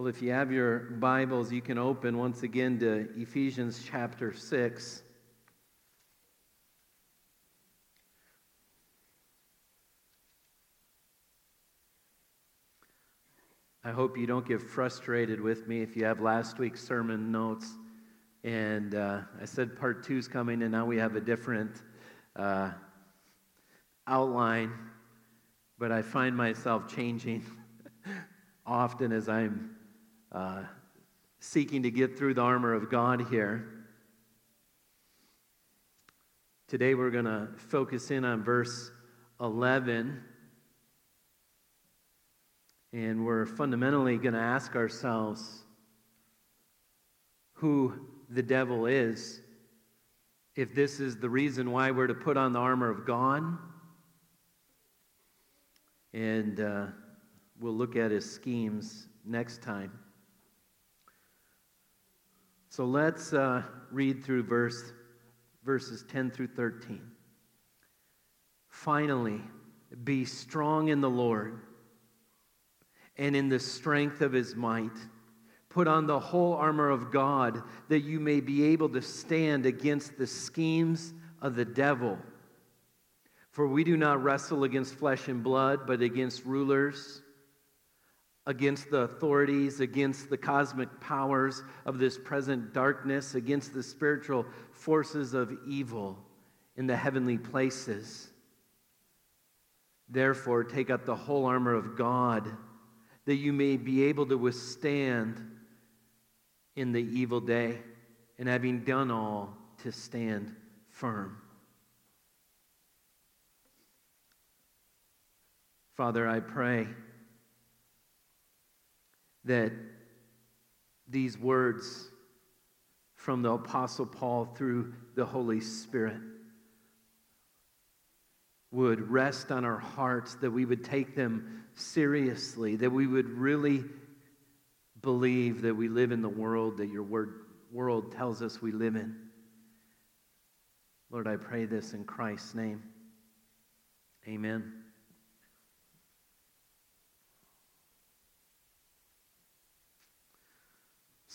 Well, if you have your Bibles, you can open once again to Ephesians chapter 6. I hope you don't get frustrated with me if you have last week's sermon notes. And uh, I said part two is coming, and now we have a different uh, outline. But I find myself changing often as I'm uh, seeking to get through the armor of God here. Today we're going to focus in on verse 11. And we're fundamentally going to ask ourselves who the devil is, if this is the reason why we're to put on the armor of God. And uh, we'll look at his schemes next time. So let's uh, read through verse, verses 10 through 13. Finally, be strong in the Lord and in the strength of his might. Put on the whole armor of God that you may be able to stand against the schemes of the devil. For we do not wrestle against flesh and blood, but against rulers, against the authorities, against the cosmic powers of this present darkness, against the spiritual forces of evil in the heavenly places. Therefore, take up the whole armor of God that you may be able to withstand in the evil day, and having done all, to stand firm. Father, I pray that these words from the Apostle Paul through the Holy Spirit would rest on our hearts, that we would take them seriously, that we would really believe that we live in the world that your word, world tells us we live in. Lord, I pray this in Christ's name. Amen.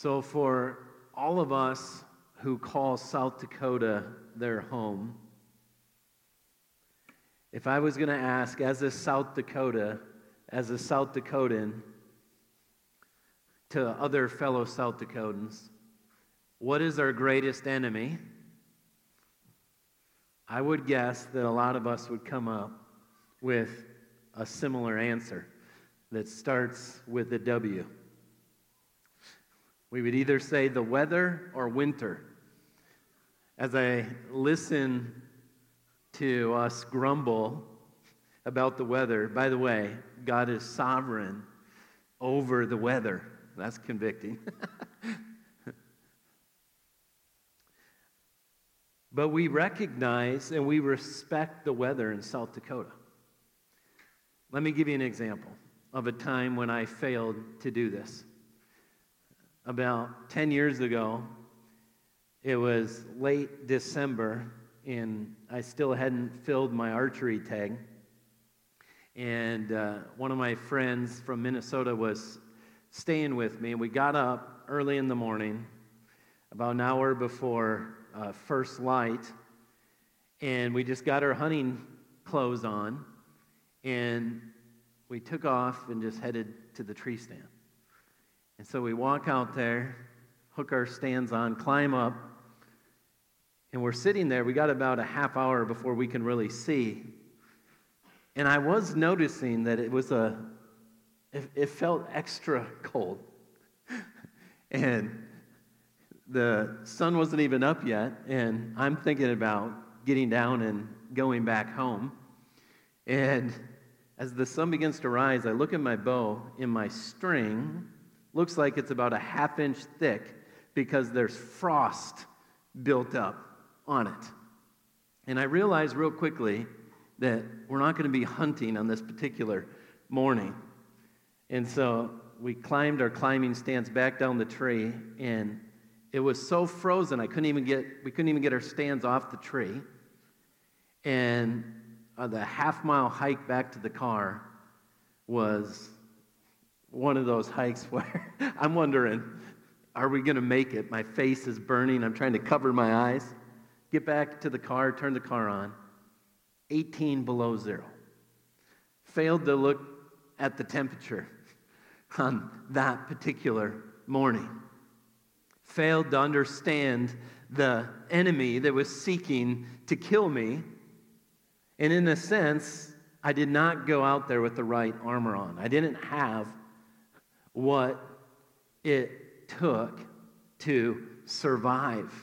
So, for all of us who call South Dakota their home, if I was going to ask, as a South Dakota, as a South Dakotan, to other fellow South Dakotans, what is our greatest enemy? I would guess that a lot of us would come up with a similar answer that starts with a W. We would either say the weather or winter. As I listen to us grumble about the weather. By the way, God is sovereign over the weather. That's convicting. but we recognize and we respect the weather in South Dakota. Let me give you an example of a time when I failed to do this. About 10 years ago, it was late December and I still hadn't filled my archery tag. And uh, one of my friends from Minnesota was staying with me, and we got up early in the morning, about an hour before uh, first light, and we just got our hunting clothes on, and we took off and just headed to the tree stand. And so we walk out there, hook our stands on, climb up, and we're sitting there, we got about a half hour before we can really see. And I was noticing that it was a, it, it felt extra cold. and the sun wasn't even up yet, and I'm thinking about getting down and going back home. And as the sun begins to rise, I look at my bow, in my string looks like it's about a half inch thick because there's frost built up on it. And I realized real quickly that we're not going to be hunting on this particular morning. And so we climbed our climbing stands back down the tree, and it was so frozen I couldn't even get we couldn't even get our stands off the tree. And uh, the half mile hike back to the car was one of those hikes where I'm wondering, are we going to make it? My face is burning. I'm trying to cover my eyes. Get back to the car, turn the car on. 18 below zero. Failed to look at the temperature on that particular morning. Failed to understand the enemy that was seeking to kill me. And in a sense, I did not go out there with the right armor on. I didn't have what it took to survive.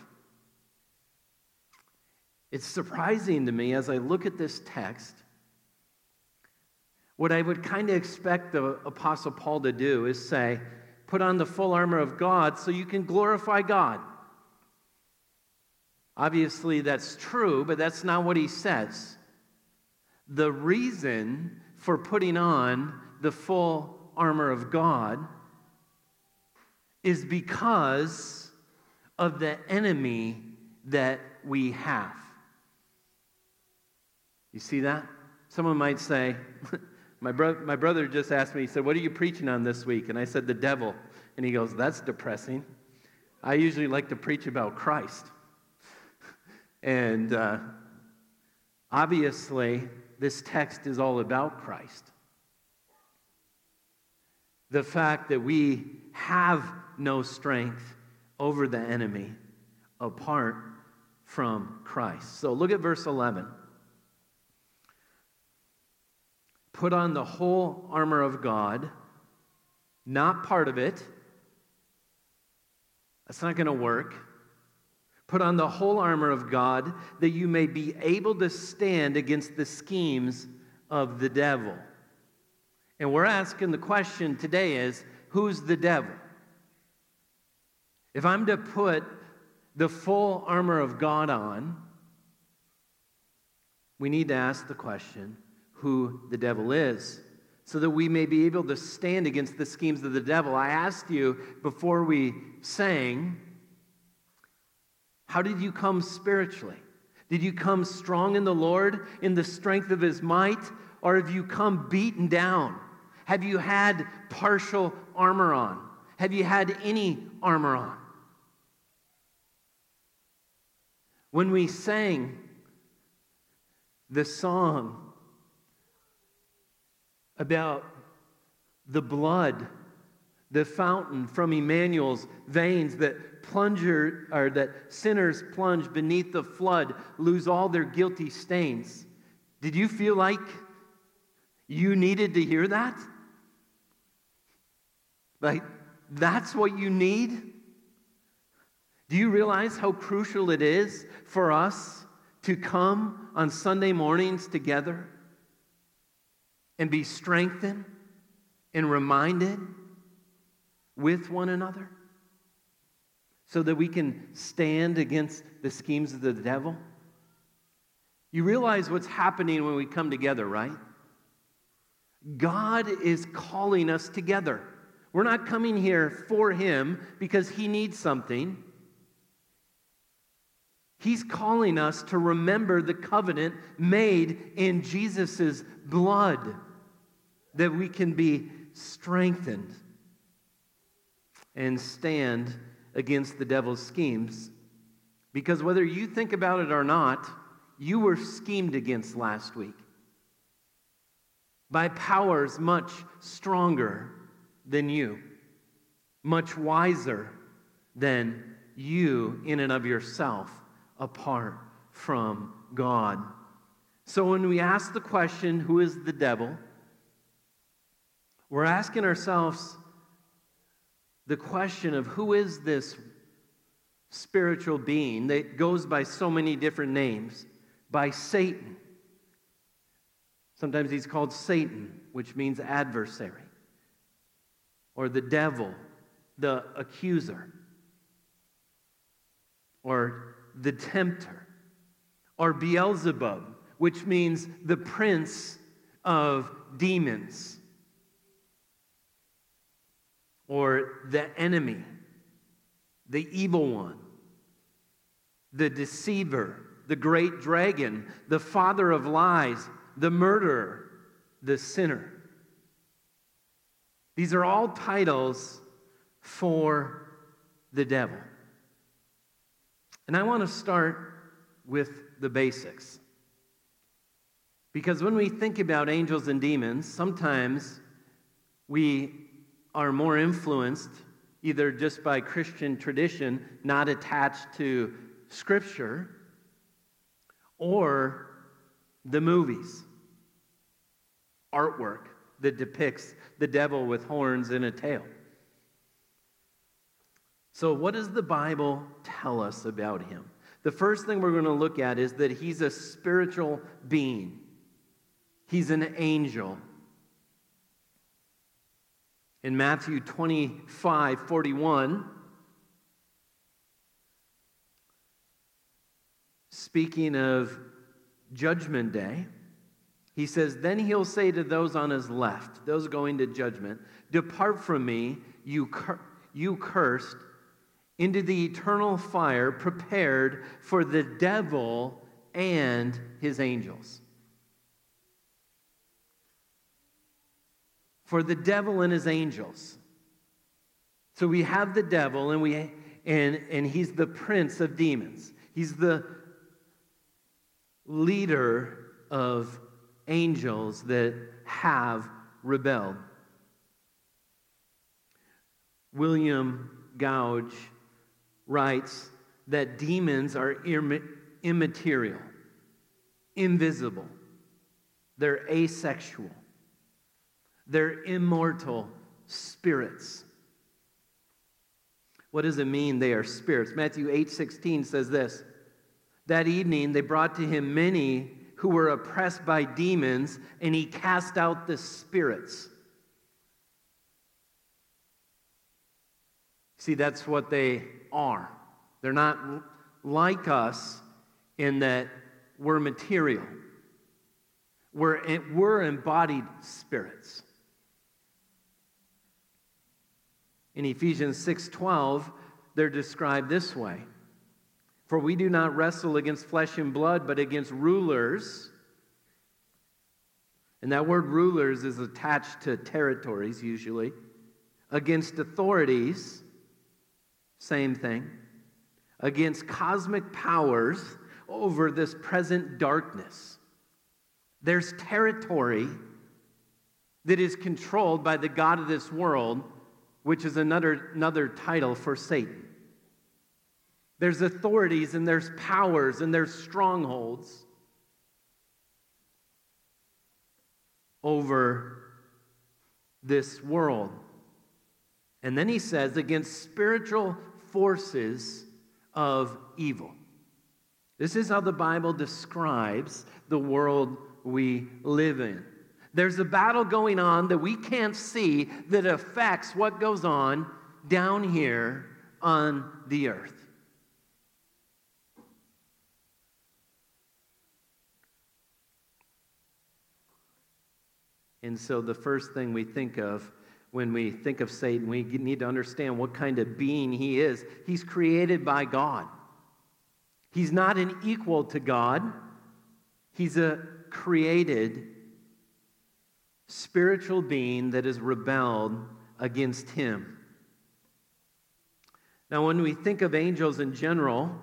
It's surprising to me as I look at this text. What I would kind of expect the Apostle Paul to do is say, Put on the full armor of God so you can glorify God. Obviously, that's true, but that's not what he says. The reason for putting on the full armor of God is because of the enemy that we have. You see that? Someone might say, my, bro- my brother just asked me, he said, What are you preaching on this week? And I said, The devil. And he goes, That's depressing. I usually like to preach about Christ. and uh, obviously, this text is all about Christ. The fact that we have no strength over the enemy apart from Christ. So look at verse 11. Put on the whole armor of God, not part of it. That's not going to work. Put on the whole armor of God that you may be able to stand against the schemes of the devil. And we're asking the question today is who's the devil? If I'm to put the full armor of God on, we need to ask the question who the devil is so that we may be able to stand against the schemes of the devil. I asked you before we sang, how did you come spiritually? Did you come strong in the Lord, in the strength of his might, or have you come beaten down? Have you had partial armor on? Have you had any armor on? When we sang the song about the blood, the fountain from Emmanuel's veins that plunger or that sinners plunge beneath the flood, lose all their guilty stains. Did you feel like you needed to hear that? Like that's what you need? Do you realize how crucial it is for us to come on Sunday mornings together and be strengthened and reminded with one another so that we can stand against the schemes of the devil? You realize what's happening when we come together, right? God is calling us together. We're not coming here for Him because He needs something. He's calling us to remember the covenant made in Jesus' blood, that we can be strengthened and stand against the devil's schemes. Because whether you think about it or not, you were schemed against last week by powers much stronger than you, much wiser than you in and of yourself apart from God. So when we ask the question, who is the devil? We're asking ourselves the question of who is this spiritual being that goes by so many different names? By Satan. Sometimes he's called Satan, which means adversary, or the devil, the accuser, or the tempter, or Beelzebub, which means the prince of demons, or the enemy, the evil one, the deceiver, the great dragon, the father of lies, the murderer, the sinner. These are all titles for the devil. And I want to start with the basics. Because when we think about angels and demons, sometimes we are more influenced either just by Christian tradition, not attached to Scripture, or the movies, artwork that depicts the devil with horns and a tail. So, what does the Bible tell us about him? The first thing we're going to look at is that he's a spiritual being, he's an angel. In Matthew 25 41, speaking of Judgment Day, he says, Then he'll say to those on his left, those going to judgment, Depart from me, you, cur- you cursed, into the eternal fire prepared for the devil and his angels. For the devil and his angels. So we have the devil, and, we, and, and he's the prince of demons. He's the leader of angels that have rebelled. William Gouge writes that demons are immaterial, invisible, they're asexual, they're immortal spirits. What does it mean they are spirits? Matthew 8 16 says this That evening they brought to him many who were oppressed by demons, and he cast out the spirits. See, that's what they are. They're not like us in that we're material. We're, we're embodied spirits. In Ephesians 6:12, they're described this way. For we do not wrestle against flesh and blood, but against rulers. And that word rulers is attached to territories usually, against authorities same thing. Against cosmic powers over this present darkness. There's territory that is controlled by the God of this world, which is another, another title for Satan. There's authorities and there's powers and there's strongholds over this world. And then he says, against spiritual forces of evil. This is how the Bible describes the world we live in. There's a battle going on that we can't see that affects what goes on down here on the earth. And so the first thing we think of when we think of Satan, we need to understand what kind of being he is. He's created by God. He's not an equal to God, he's a created spiritual being that has rebelled against him. Now, when we think of angels in general,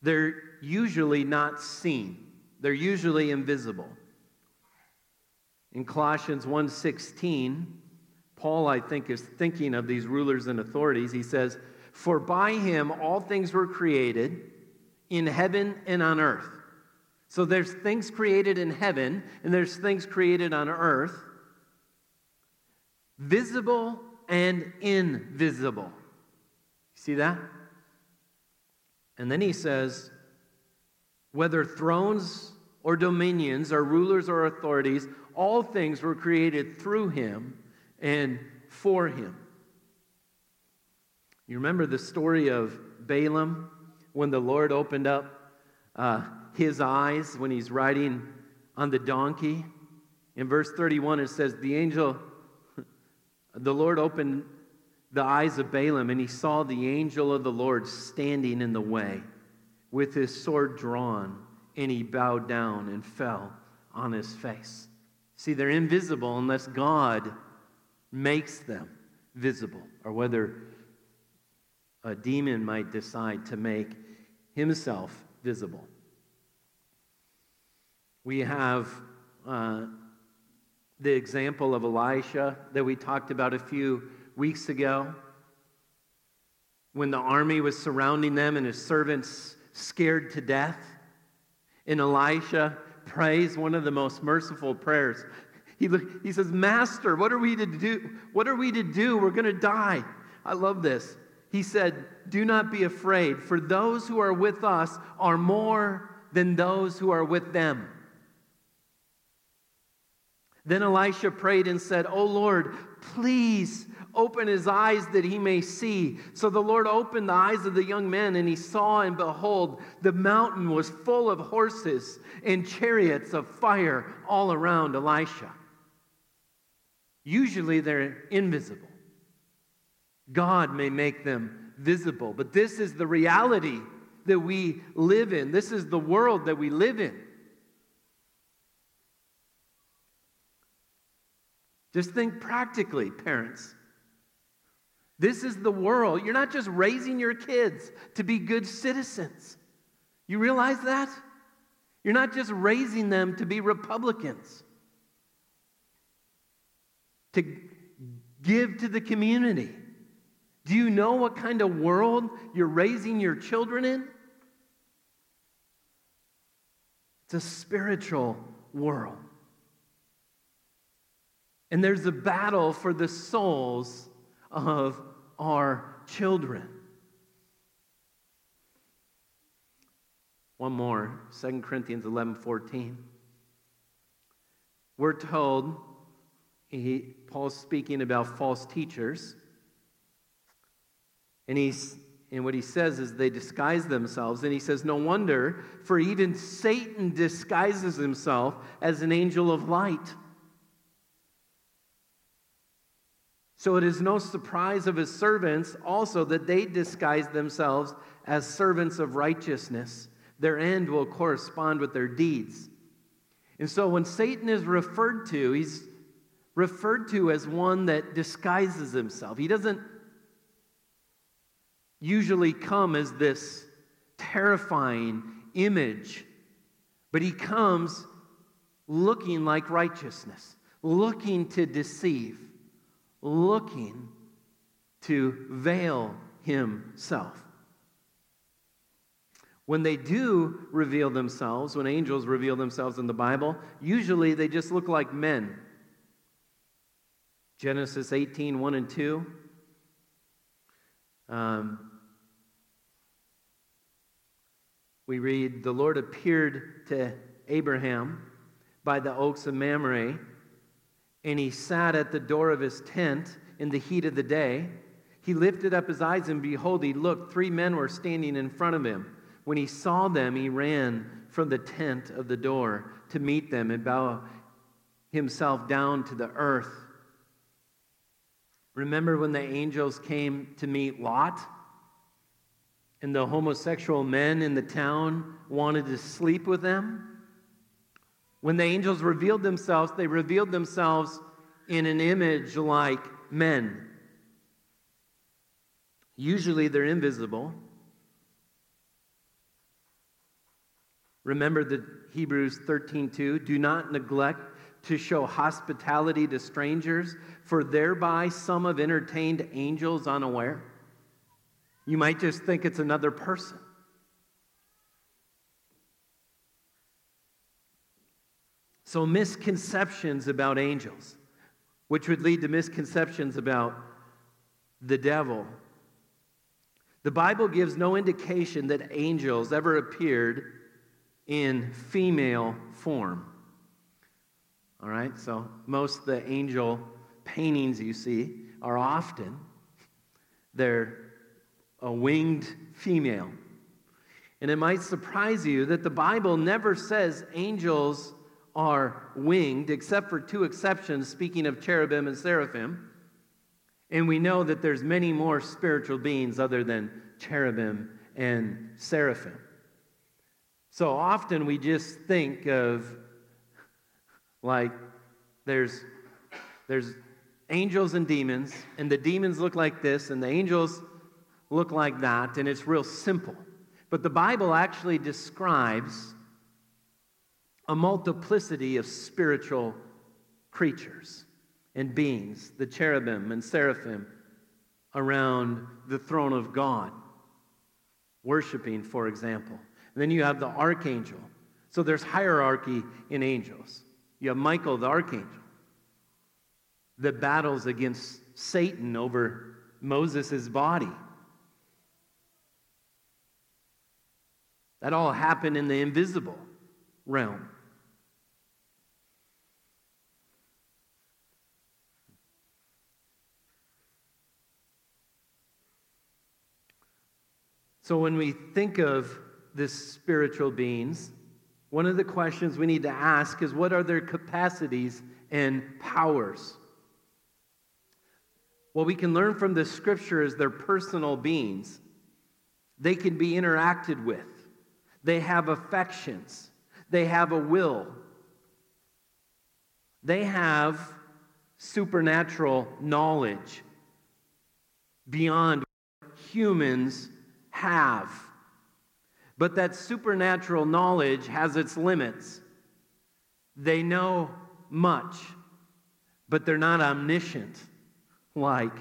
they're usually not seen. They're usually invisible. In Colossians 1:16, Paul, I think, is thinking of these rulers and authorities. He says, For by him all things were created in heaven and on earth. So there's things created in heaven and there's things created on earth, visible and invisible. See that? And then he says, whether thrones or dominions or rulers or authorities, all things were created through him and for him. You remember the story of Balaam when the Lord opened up uh, his eyes when he's riding on the donkey? In verse 31, it says, The angel, the Lord opened the eyes of Balaam, and he saw the angel of the Lord standing in the way with his sword drawn, and he bowed down and fell on his face. See, they're invisible unless God makes them visible, or whether a demon might decide to make himself visible. We have uh, the example of Elisha that we talked about a few weeks ago when the army was surrounding them and his servants scared to death. And Elisha prays one of the most merciful prayers. He, he says, Master, what are we to do? What are we to do? We're going to die. I love this. He said, Do not be afraid, for those who are with us are more than those who are with them. Then Elisha prayed and said, Oh Lord, please open his eyes that he may see. So the Lord opened the eyes of the young man, and he saw, and behold, the mountain was full of horses and chariots of fire all around Elisha. Usually they're invisible. God may make them visible, but this is the reality that we live in. This is the world that we live in. Just think practically, parents. This is the world. You're not just raising your kids to be good citizens. You realize that? You're not just raising them to be Republicans, to give to the community. Do you know what kind of world you're raising your children in? It's a spiritual world. And there's a battle for the souls of our children. One more, 2 Corinthians 11 14. We're told, he, Paul's speaking about false teachers, and, he's, and what he says is they disguise themselves. And he says, No wonder, for even Satan disguises himself as an angel of light. So it is no surprise of his servants also that they disguise themselves as servants of righteousness. Their end will correspond with their deeds. And so when Satan is referred to, he's referred to as one that disguises himself. He doesn't usually come as this terrifying image, but he comes looking like righteousness, looking to deceive looking to veil himself. When they do reveal themselves, when angels reveal themselves in the Bible, usually they just look like men. Genesis 18, 1 and 2. Um, we read, The Lord appeared to Abraham by the oaks of Mamre and he sat at the door of his tent in the heat of the day. He lifted up his eyes, and behold, he looked. Three men were standing in front of him. When he saw them, he ran from the tent of the door to meet them and bow himself down to the earth. Remember when the angels came to meet Lot? And the homosexual men in the town wanted to sleep with them? When the angels revealed themselves, they revealed themselves in an image like men. Usually they're invisible. Remember the Hebrews 13:2, do not neglect to show hospitality to strangers, for thereby some have entertained angels unaware. You might just think it's another person. So, misconceptions about angels, which would lead to misconceptions about the devil. The Bible gives no indication that angels ever appeared in female form. All right, so most of the angel paintings you see are often they're a winged female. And it might surprise you that the Bible never says angels are winged, except for two exceptions, speaking of cherubim and seraphim. And we know that there's many more spiritual beings other than cherubim and seraphim. So often we just think of like there's there's angels and demons, and the demons look like this, and the angels look like that, and it's real simple. But the Bible actually describes a multiplicity of spiritual creatures and beings, the cherubim and seraphim around the throne of God, worshiping, for example. And then you have the archangel. So there's hierarchy in angels. You have Michael, the archangel, that battles against Satan over Moses' body. That all happened in the invisible realm. So when we think of this spiritual beings, one of the questions we need to ask is what are their capacities and powers? What we can learn from the scripture is they're personal beings. They can be interacted with. They have affections. They have a will. They have supernatural knowledge beyond humans have. But that supernatural knowledge has its limits. They know much, but they're not omniscient like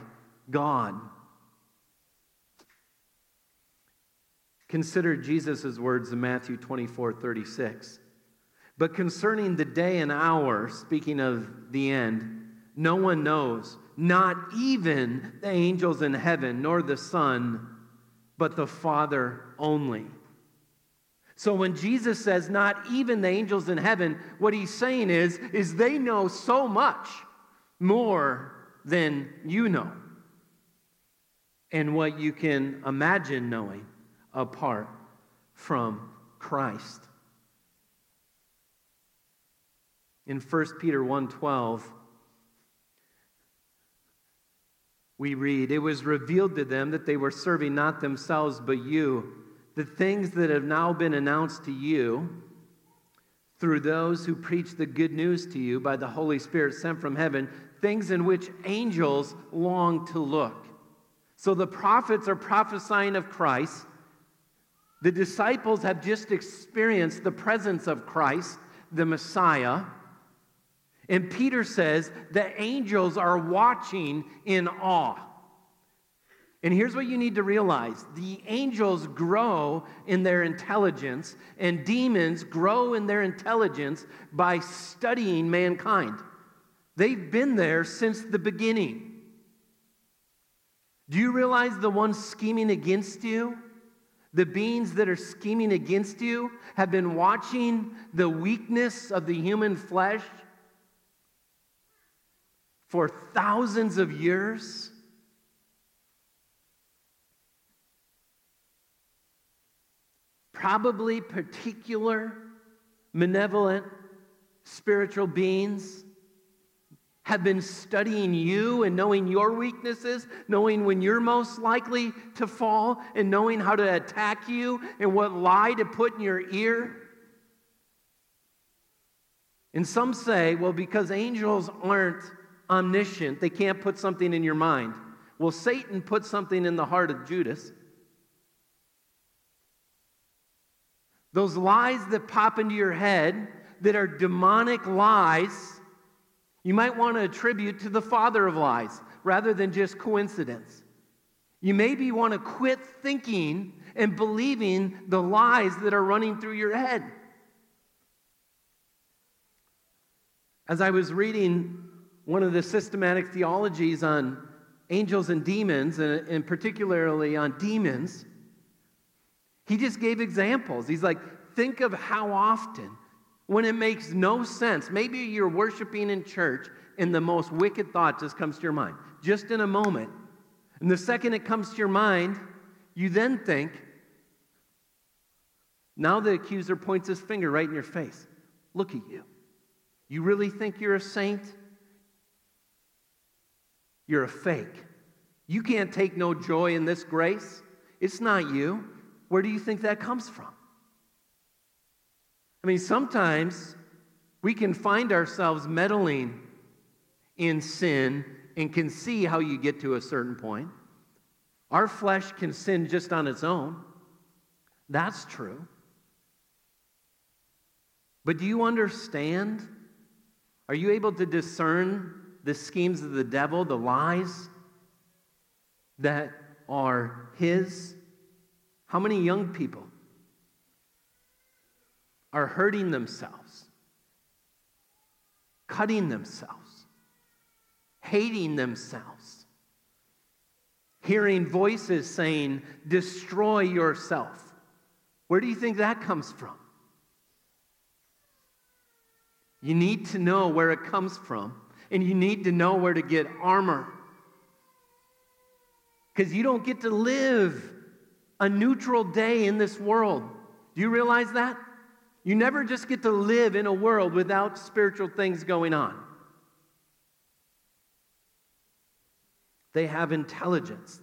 God. Consider Jesus' words in Matthew 24 36. But concerning the day and hour, speaking of the end, no one knows, not even the angels in heaven, nor the Son but the Father only. So when Jesus says not even the angels in heaven, what he's saying is is they know so much more than you know. And what you can imagine knowing apart from Christ. In 1 Peter 1:12 we read, It was revealed to them that they were serving not themselves but you, the things that have now been announced to you through those who preach the good news to you by the Holy Spirit sent from heaven, things in which angels long to look. So the prophets are prophesying of Christ. The disciples have just experienced the presence of Christ, the Messiah. And Peter says the angels are watching in awe. And here's what you need to realize the angels grow in their intelligence, and demons grow in their intelligence by studying mankind. They've been there since the beginning. Do you realize the ones scheming against you, the beings that are scheming against you, have been watching the weakness of the human flesh for thousands of years? Probably particular, malevolent, spiritual beings have been studying you and knowing your weaknesses, knowing when you're most likely to fall, and knowing how to attack you and what lie to put in your ear. And some say, well, because angels aren't omniscient, they can't put something in your mind. Well, Satan put something in the heart of Judas. Those lies that pop into your head that are demonic lies, you might want to attribute to the father of lies rather than just coincidence. You maybe want to quit thinking and believing the lies that are running through your head. As I was reading one of the systematic theologies on angels and demons, and, and particularly on demons, he just gave examples. He's like, think of how often, when it makes no sense, maybe you're worshiping in church and the most wicked thought just comes to your mind, just in a moment. And the second it comes to your mind, you then think, now the accuser points his finger right in your face. Look at you. You really think you're a saint? You're a fake. You can't take no joy in this grace. It's not you. Where do you think that comes from? I mean, sometimes we can find ourselves meddling in sin and can see how you get to a certain point. Our flesh can sin just on its own. That's true. But do you understand? Are you able to discern the schemes of the devil, the lies that are his? How many young people are hurting themselves, cutting themselves, hating themselves, hearing voices saying, Destroy yourself? Where do you think that comes from? You need to know where it comes from, and you need to know where to get armor. Because you don't get to live a neutral day in this world. Do you realize that? You never just get to live in a world without spiritual things going on. They have intelligence,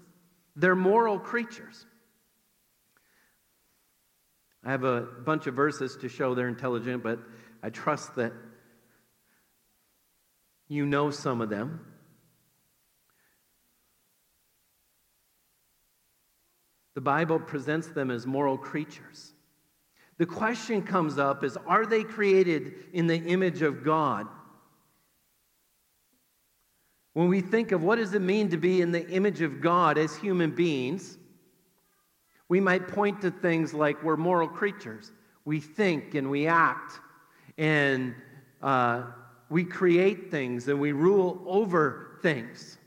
they're moral creatures. I have a bunch of verses to show they're intelligent, but I trust that you know some of them. The Bible presents them as moral creatures. The question comes up is are they created in the image of God? When we think of what does it mean to be in the image of God as human beings, we might point to things like we're moral creatures. We think and we act and uh, we create things and we rule over things.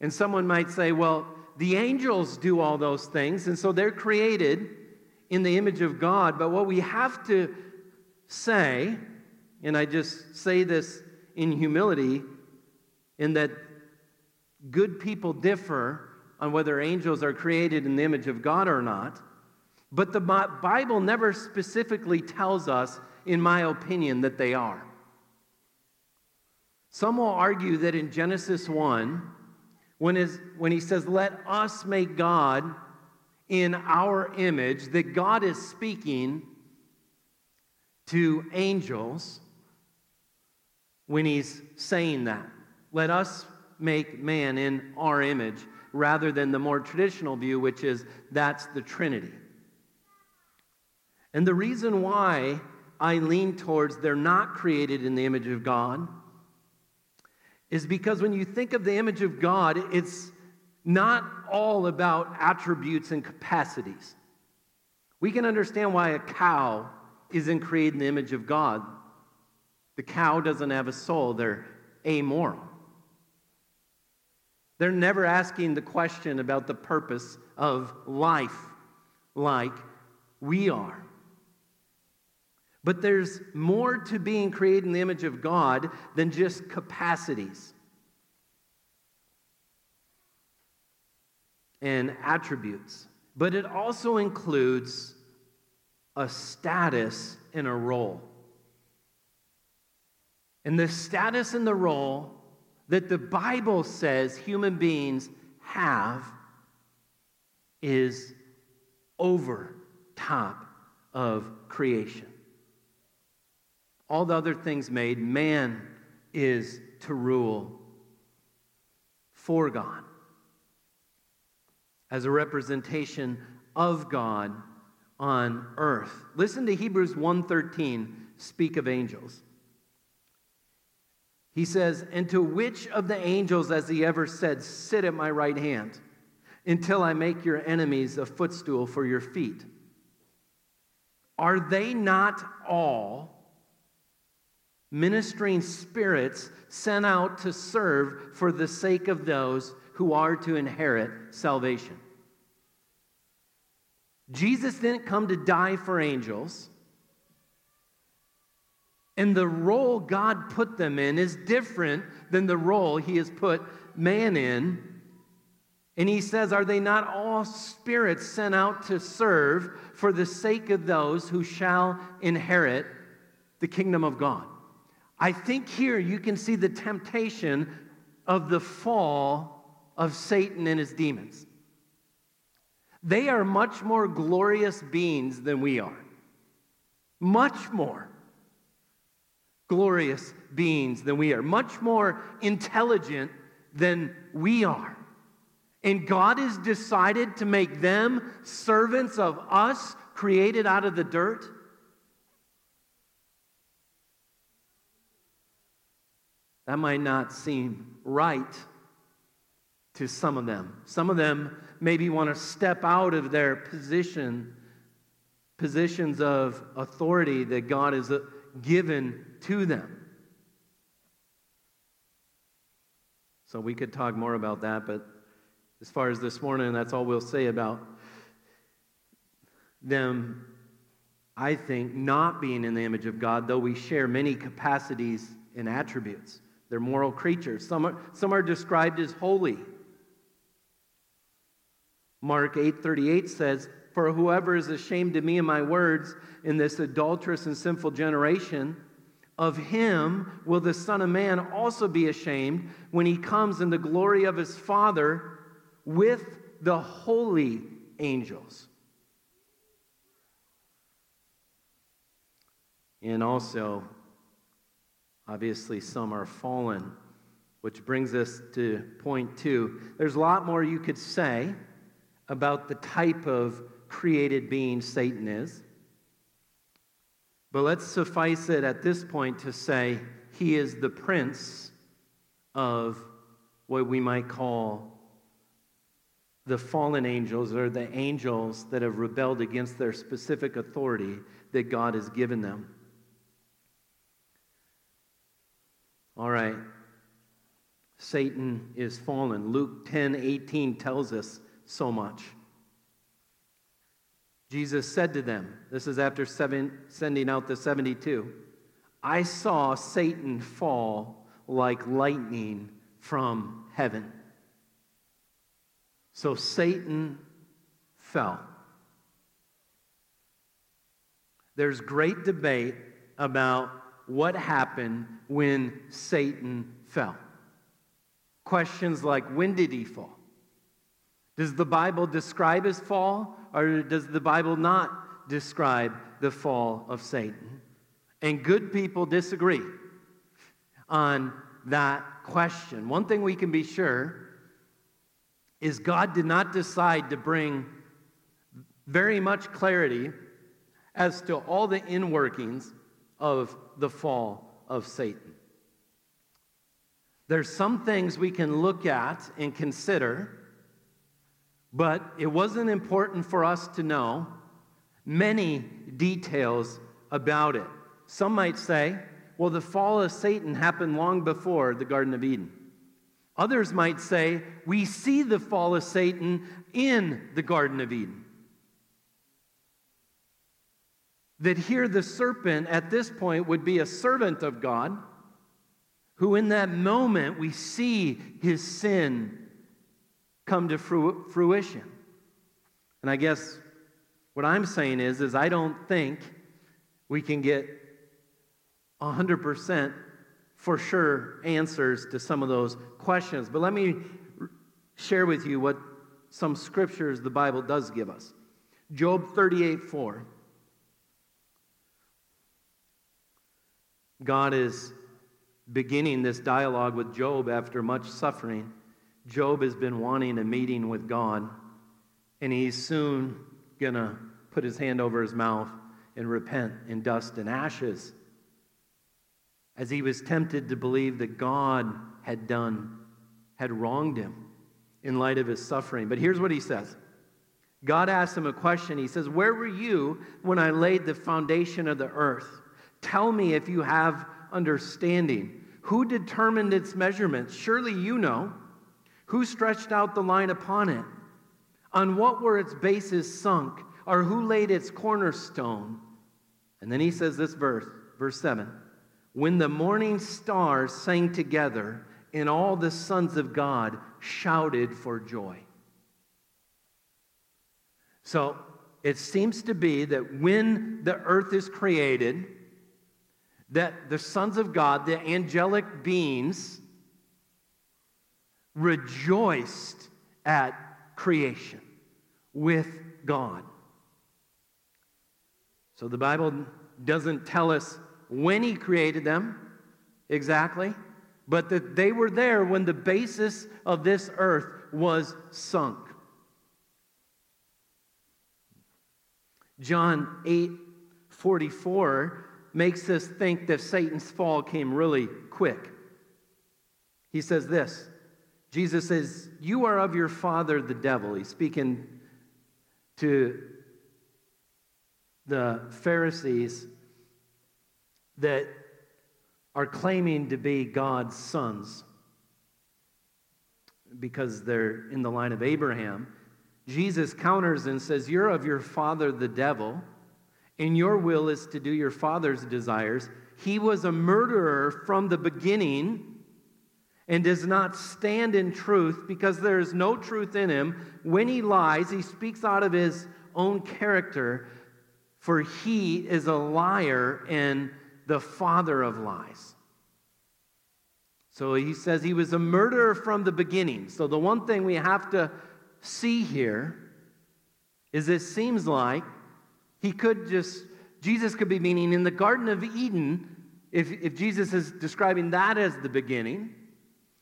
And someone might say, well, the angels do all those things, and so they're created in the image of God. But what we have to say, and I just say this in humility, in that good people differ on whether angels are created in the image of God or not. But the Bible never specifically tells us, in my opinion, that they are. Some will argue that in Genesis 1, when, his, when he says, Let us make God in our image, that God is speaking to angels when he's saying that. Let us make man in our image, rather than the more traditional view, which is that's the Trinity. And the reason why I lean towards they're not created in the image of God is because when you think of the image of God, it's not all about attributes and capacities. We can understand why a cow isn't created in the image of God. The cow doesn't have a soul, they're amoral. They're never asking the question about the purpose of life like we are. But there's more to being created in the image of God than just capacities and attributes. But it also includes a status and a role. And the status and the role that the Bible says human beings have is over top of creation all the other things made, man is to rule for God as a representation of God on earth. Listen to Hebrews 1:13 speak of angels. He says, "And to which of the angels has he ever said, sit at my right hand until I make your enemies a footstool for your feet? Are they not all ministering spirits sent out to serve for the sake of those who are to inherit salvation. Jesus didn't come to die for angels. And the role God put them in is different than the role he has put man in. And he says, Are they not all spirits sent out to serve for the sake of those who shall inherit the kingdom of God? I think here you can see the temptation of the fall of Satan and his demons. They are much more glorious beings than we are. Much more glorious beings than we are. Much more intelligent than we are. And God has decided to make them servants of us created out of the dirt. That might not seem right to some of them. Some of them maybe want to step out of their position, positions of authority that God has uh, given to them. So we could talk more about that, but as far as this morning, that's all we'll say about them, I think, not being in the image of God, though we share many capacities and attributes. They're moral creatures. Some are, some are described as holy. Mark 8:38 says, "For whoever is ashamed of me and my words in this adulterous and sinful generation, of him will the Son of Man also be ashamed when he comes in the glory of his Father with the holy angels. And also, obviously, some are fallen, which brings us to point two. There's a lot more you could say about the type of created being Satan is. But let's suffice it at this point to say he is the prince of what we might call the fallen angels or the angels that have rebelled against their specific authority that God has given them. All right. Satan is fallen. Luke 10 18 tells us so much. Jesus said to them, This is after seven, sending out the 72, I saw Satan fall like lightning from heaven. So Satan fell. There's great debate about what happened when Satan fell. Questions like when did he fall? Does the Bible describe his fall, or does the Bible not describe the fall of Satan? And good people disagree on that question. One thing we can be sure is God did not decide to bring very much clarity as to all the inworkings of the fall of Satan. There's some things we can look at and consider but it wasn't important for us to know many details about it. Some might say, well, the fall of Satan happened long before the Garden of Eden. Others might say, we see the fall of Satan in the Garden of Eden. That here the serpent at this point would be a servant of God, who in that moment we see his sin come to fruition. And I guess what I'm saying is, is I don't think we can get 100% for sure answers to some of those questions. But let me share with you what some scriptures the Bible does give us. Job 38 4. God is beginning this dialogue with Job after much suffering. Job has been wanting a meeting with God, and he's soon going to put his hand over his mouth and repent in dust and ashes. As he was tempted to believe that God had done, had wronged him in light of his suffering. But here's what he says God asked him a question. He says, Where were you when I laid the foundation of the earth? Tell me if you have understanding. Who determined its measurements? Surely you know. Who stretched out the line upon it? On what were its bases sunk? Or who laid its cornerstone? And then he says this verse, verse 7 When the morning stars sang together, and all the sons of God shouted for joy. So it seems to be that when the earth is created, that the sons of God, the angelic beings, rejoiced at creation with God. So the Bible doesn't tell us when He created them exactly, but that they were there when the basis of this earth was sunk. John 8 44 makes us think that Satan's fall came really quick. He says this Jesus says, You are of your father, the devil. He's speaking to the Pharisees that are claiming to be God's sons because they're in the line of Abraham. Jesus counters and says, You're of your father, the devil, and your will is to do your father's desires. He was a murderer from the beginning and does not stand in truth because there is no truth in him. When he lies, he speaks out of his own character, for he is a liar and the father of lies. So he says he was a murderer from the beginning. So the one thing we have to see here is it seems like he could just, Jesus could be meaning in the Garden of Eden, if, if Jesus is describing that as the beginning.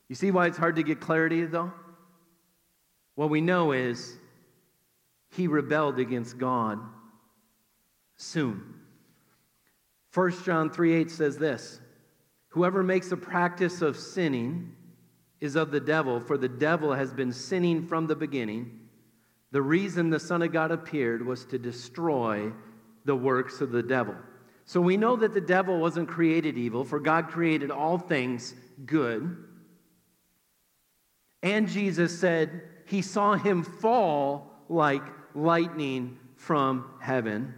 You see why it's hard to get clarity, though? What we know is he rebelled against God soon. 1 John 3 8 says this Whoever makes a practice of sinning is of the devil, for the devil has been sinning from the beginning. The reason the Son of God appeared was to destroy the works of the devil. So we know that the devil wasn't created evil, for God created all things good. And Jesus said he saw him fall like lightning from heaven.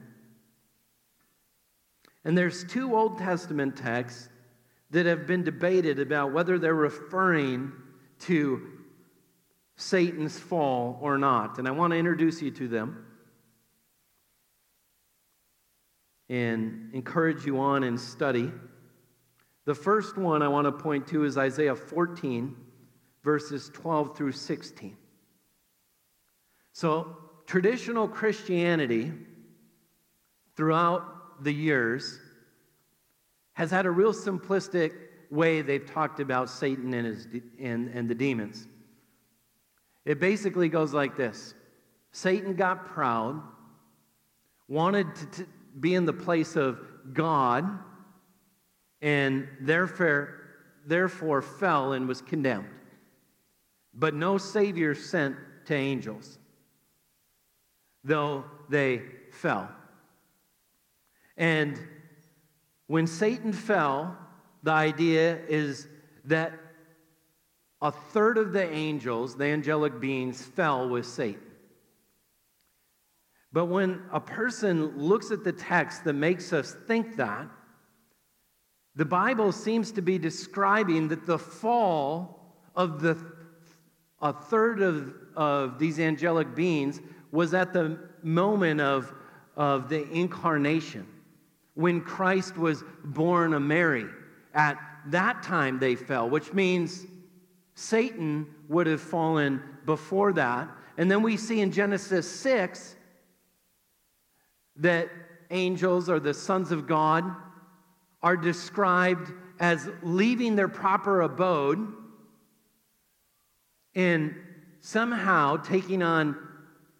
And there's two Old Testament texts that have been debated about whether they're referring to Satan's fall or not. And I want to introduce you to them and encourage you on in study. The first one I want to point to is Isaiah 14, verses 12 through 16. So, traditional Christianity throughout the years has had a real simplistic way they've talked about Satan and, his, and, and the demons. It basically goes like this Satan got proud, wanted to, to be in the place of God, and therefore, therefore fell and was condemned. But no Savior sent to angels, though they fell. And when Satan fell, the idea is that a third of the angels, the angelic beings, fell with Satan. But when a person looks at the text that makes us think that, the Bible seems to be describing that the fall of the a third of, of these angelic beings was at the moment of, of the incarnation when Christ was born of Mary. At that time they fell, which means Satan would have fallen before that. And then we see in Genesis 6 that angels or the sons of God are described as leaving their proper abode and somehow taking on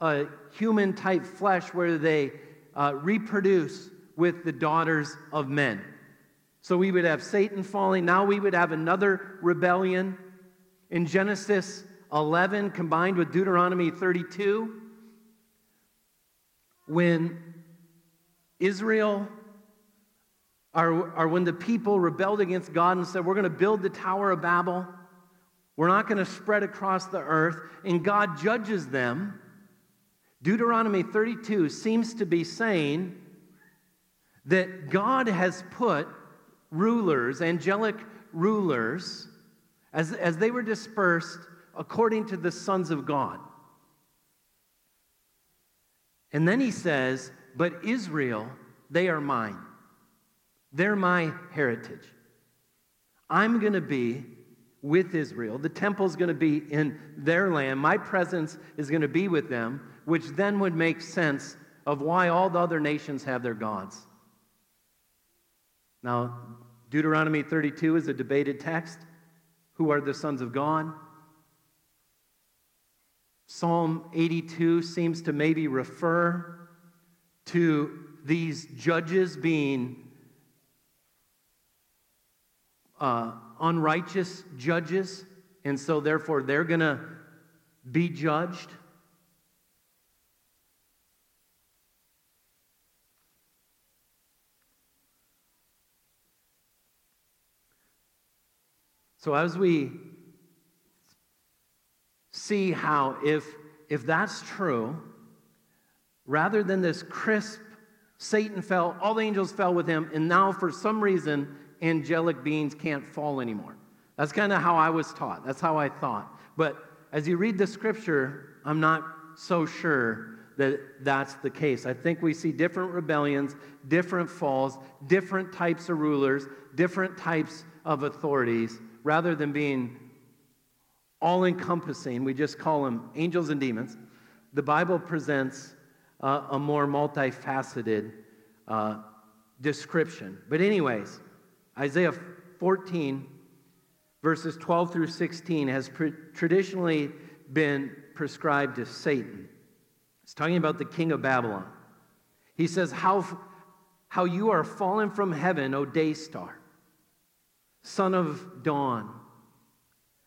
a human type flesh where they uh, reproduce with the daughters of men. So we would have Satan falling. Now we would have another rebellion in Genesis 11 combined with Deuteronomy 32. When Israel, or, or when the people rebelled against God and said, We're going to build the Tower of Babel, we're not going to spread across the earth, and God judges them. Deuteronomy 32 seems to be saying that God has put rulers, angelic rulers, as, as they were dispersed according to the sons of God. And then he says, But Israel, they are mine. They're my heritage. I'm going to be with Israel. The temple's going to be in their land. My presence is going to be with them, which then would make sense of why all the other nations have their gods. Now, Deuteronomy 32 is a debated text. Who are the sons of God. Psalm 82 seems to maybe refer to these judges being uh, unrighteous judges, and so therefore they're going to be judged. So as we see how if if that's true, rather than this crisp Satan fell, all the angels fell with him, and now for some reason angelic beings can't fall anymore. That's kind of how I was taught. That's how I thought. But as you read the scripture, I'm not so sure that that's the case. I think we see different rebellions, different falls, different types of rulers, different types of authorities, rather than being all encompassing. We just call them angels and demons. The Bible presents uh, a more multifaceted uh, description. But, anyways, Isaiah 14, verses 12 through 16, has pre- traditionally been prescribed to Satan. It's talking about the king of Babylon. He says, How, how you are fallen from heaven, O day star, son of dawn.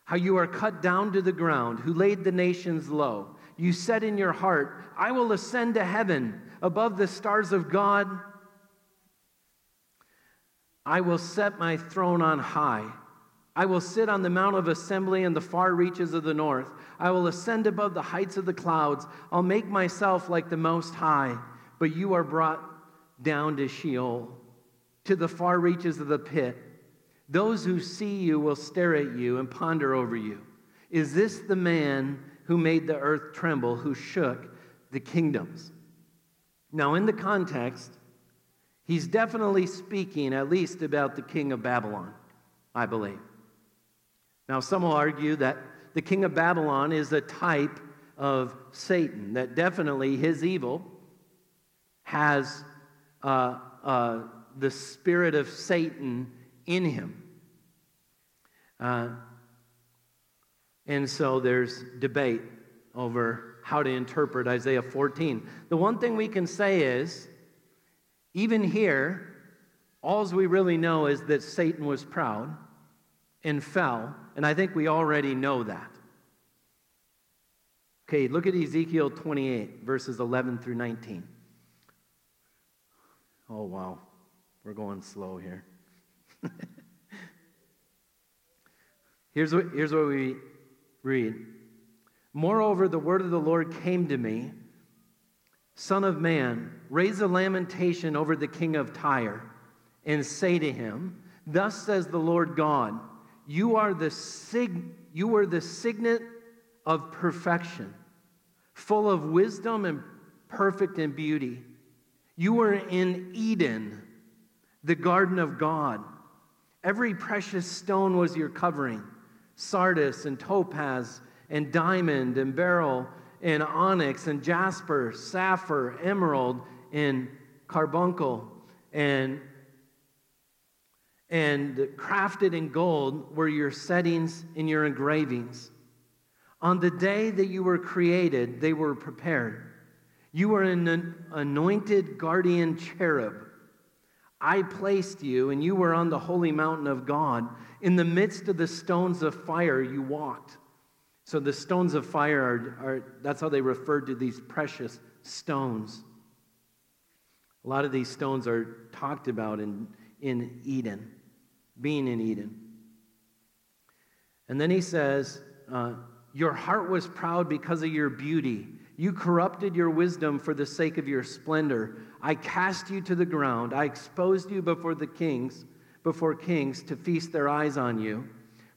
How you are cut down to the ground, who laid the nations low. You said in your heart, I will ascend to heaven above the stars of God. I will set my throne on high. I will sit on the mount of assembly in the far reaches of the north. I will ascend above the heights of the clouds. I'll make myself like the Most High, but you are brought down to Sheol, to the far reaches of the pit. Those who see you will stare at you and ponder over you. Is this the man who made the earth tremble, who shook the kingdoms? Now, in the context, he's definitely speaking at least about the king of Babylon, I believe. Now, some will argue that the king of Babylon is a type of Satan, that definitely his evil has uh, uh, the spirit of Satan in him. Uh, and so there's debate over how to interpret Isaiah 14. The one thing we can say is, even here, all we really know is that Satan was proud and fell, and I think we already know that. Okay, look at Ezekiel 28, verses 11 through 19. Oh, wow. We're going slow here. here's, what, here's what we read Moreover, the word of the Lord came to me Son of man, raise a lamentation over the king of Tyre, and say to him, Thus says the Lord God, you are the, sig- you are the signet of perfection, full of wisdom and perfect in beauty. You were in Eden, the garden of God. Every precious stone was your covering sardius and topaz and diamond and beryl and onyx and jasper, sapphire, emerald, and carbuncle and and crafted in gold were your settings and your engravings. On the day that you were created, they were prepared. You were an anointed guardian cherub. I placed you, and you were on the holy mountain of God. In the midst of the stones of fire, you walked. So the stones of fire are, are that's how they referred to these precious stones. A lot of these stones are talked about in, in Eden being in Eden. And then he says, uh, Your heart was proud because of your beauty. You corrupted your wisdom for the sake of your splendor. I cast you to the ground. I exposed you before the kings, before kings, to feast their eyes on you.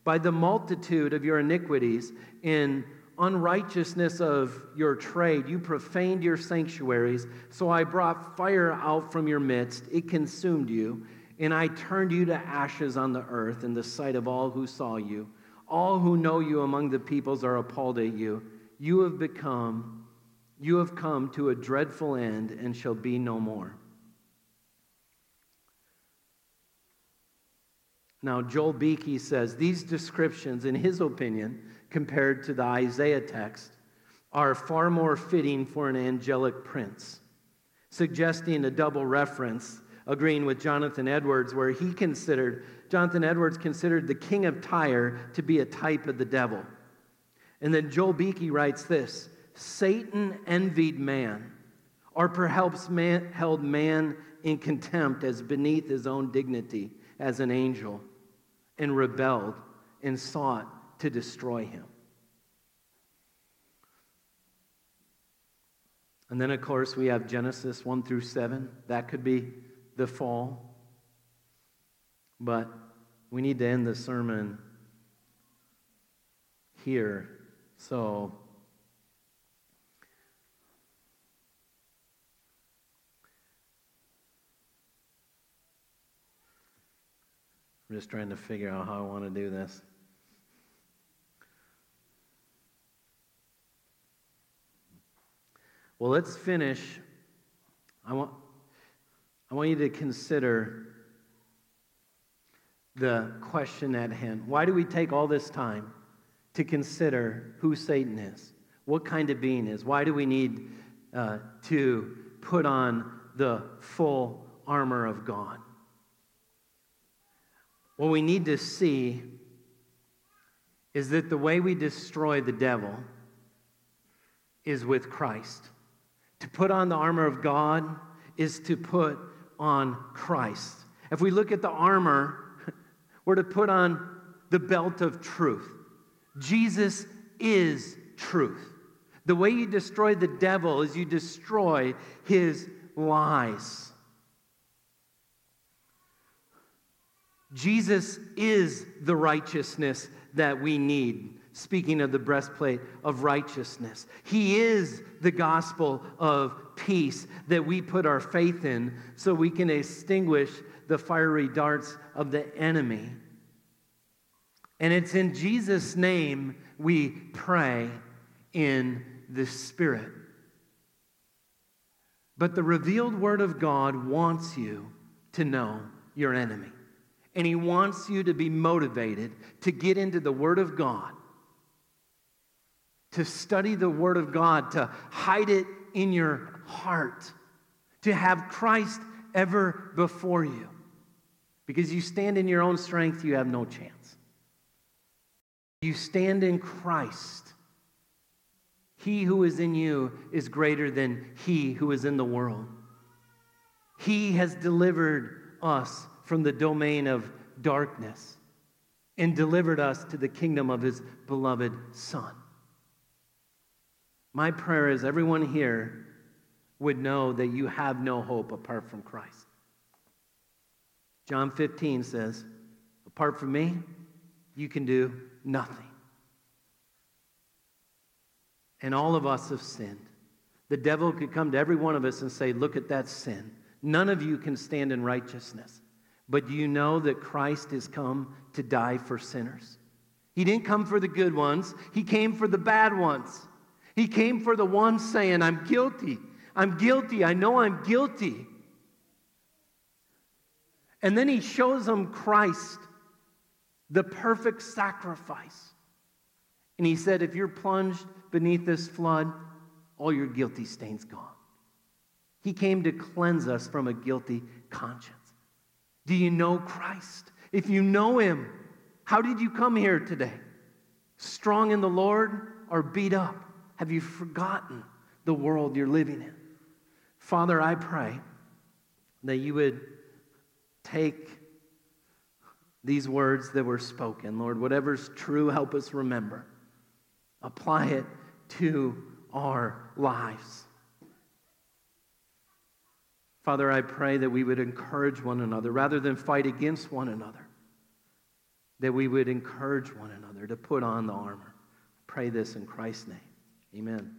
By the multitude of your iniquities, in unrighteousness of your trade, you profaned your sanctuaries. So I brought fire out from your midst. It consumed you and I turned you to ashes on the earth in the sight of all who saw you. All who know you among the peoples are appalled at you. You have become, you have come to a dreadful end and shall be no more. Now, Joel Beeke says these descriptions, in his opinion, compared to the Isaiah text, are far more fitting for an angelic prince, suggesting a double reference, agreeing with Jonathan Edwards, where he considered, Jonathan Edwards considered the king of Tyre to be a type of the devil. And then Joel Beeke writes this Satan envied man, or perhaps man, held man in contempt as beneath his own dignity as an angel, and rebelled and sought to destroy him. And then, of course, we have Genesis 1 through 7. That could be the fall. But we need to end the sermon here. So, I'm just trying to figure out how I want to do this. Well, let's finish. I want, I want you to consider the question at hand. Why do we take all this time to consider who Satan is? What kind of being is? Why do we need uh, to put on the full armor of God? What we need to see is that the way we destroy the devil is with Christ. To put on the armor of God is to put on Christ. If we look at the armor, we're to put on the belt of truth. Jesus is truth. The way you destroy the devil is you destroy his lies. Jesus is the righteousness that we need speaking of the breastplate of righteousness. He is the gospel of peace that we put our faith in so we can extinguish the fiery darts of the enemy. And it's in Jesus' name we pray in the Spirit. But the revealed Word of God wants you to know your enemy. And He wants you to be motivated to get into the Word of God to study the Word of God, to hide it in your heart, to have Christ ever before you. Because you stand in your own strength, you have no chance. You stand in Christ. He who is in you is greater than he who is in the world. He has delivered us from the domain of darkness and delivered us to the kingdom of his beloved Son. My prayer is everyone here would know that you have no hope apart from Christ. John 15 says, Apart from me, you can do nothing. And all of us have sinned. The devil could come to every one of us and say, Look at that sin. None of you can stand in righteousness. But do you know that Christ has come to die for sinners? He didn't come for the good ones, He came for the bad ones. He came for the ones saying, I'm guilty. I'm guilty. I know I'm guilty. And then he shows them Christ, the perfect sacrifice. And he said, If you're plunged beneath this flood, all your guilty stains gone. He came to cleanse us from a guilty conscience. Do you know Christ? If you know him, how did you come here today? Strong in the Lord or beat up? Have you forgotten the world you're living in? Father, I pray that you would take these words that were spoken, Lord, whatever's true, help us remember. Apply it to our lives. Father, I pray that we would encourage one another rather than fight against one another, that we would encourage one another to put on the armor. Pray this in Christ's name. Amen.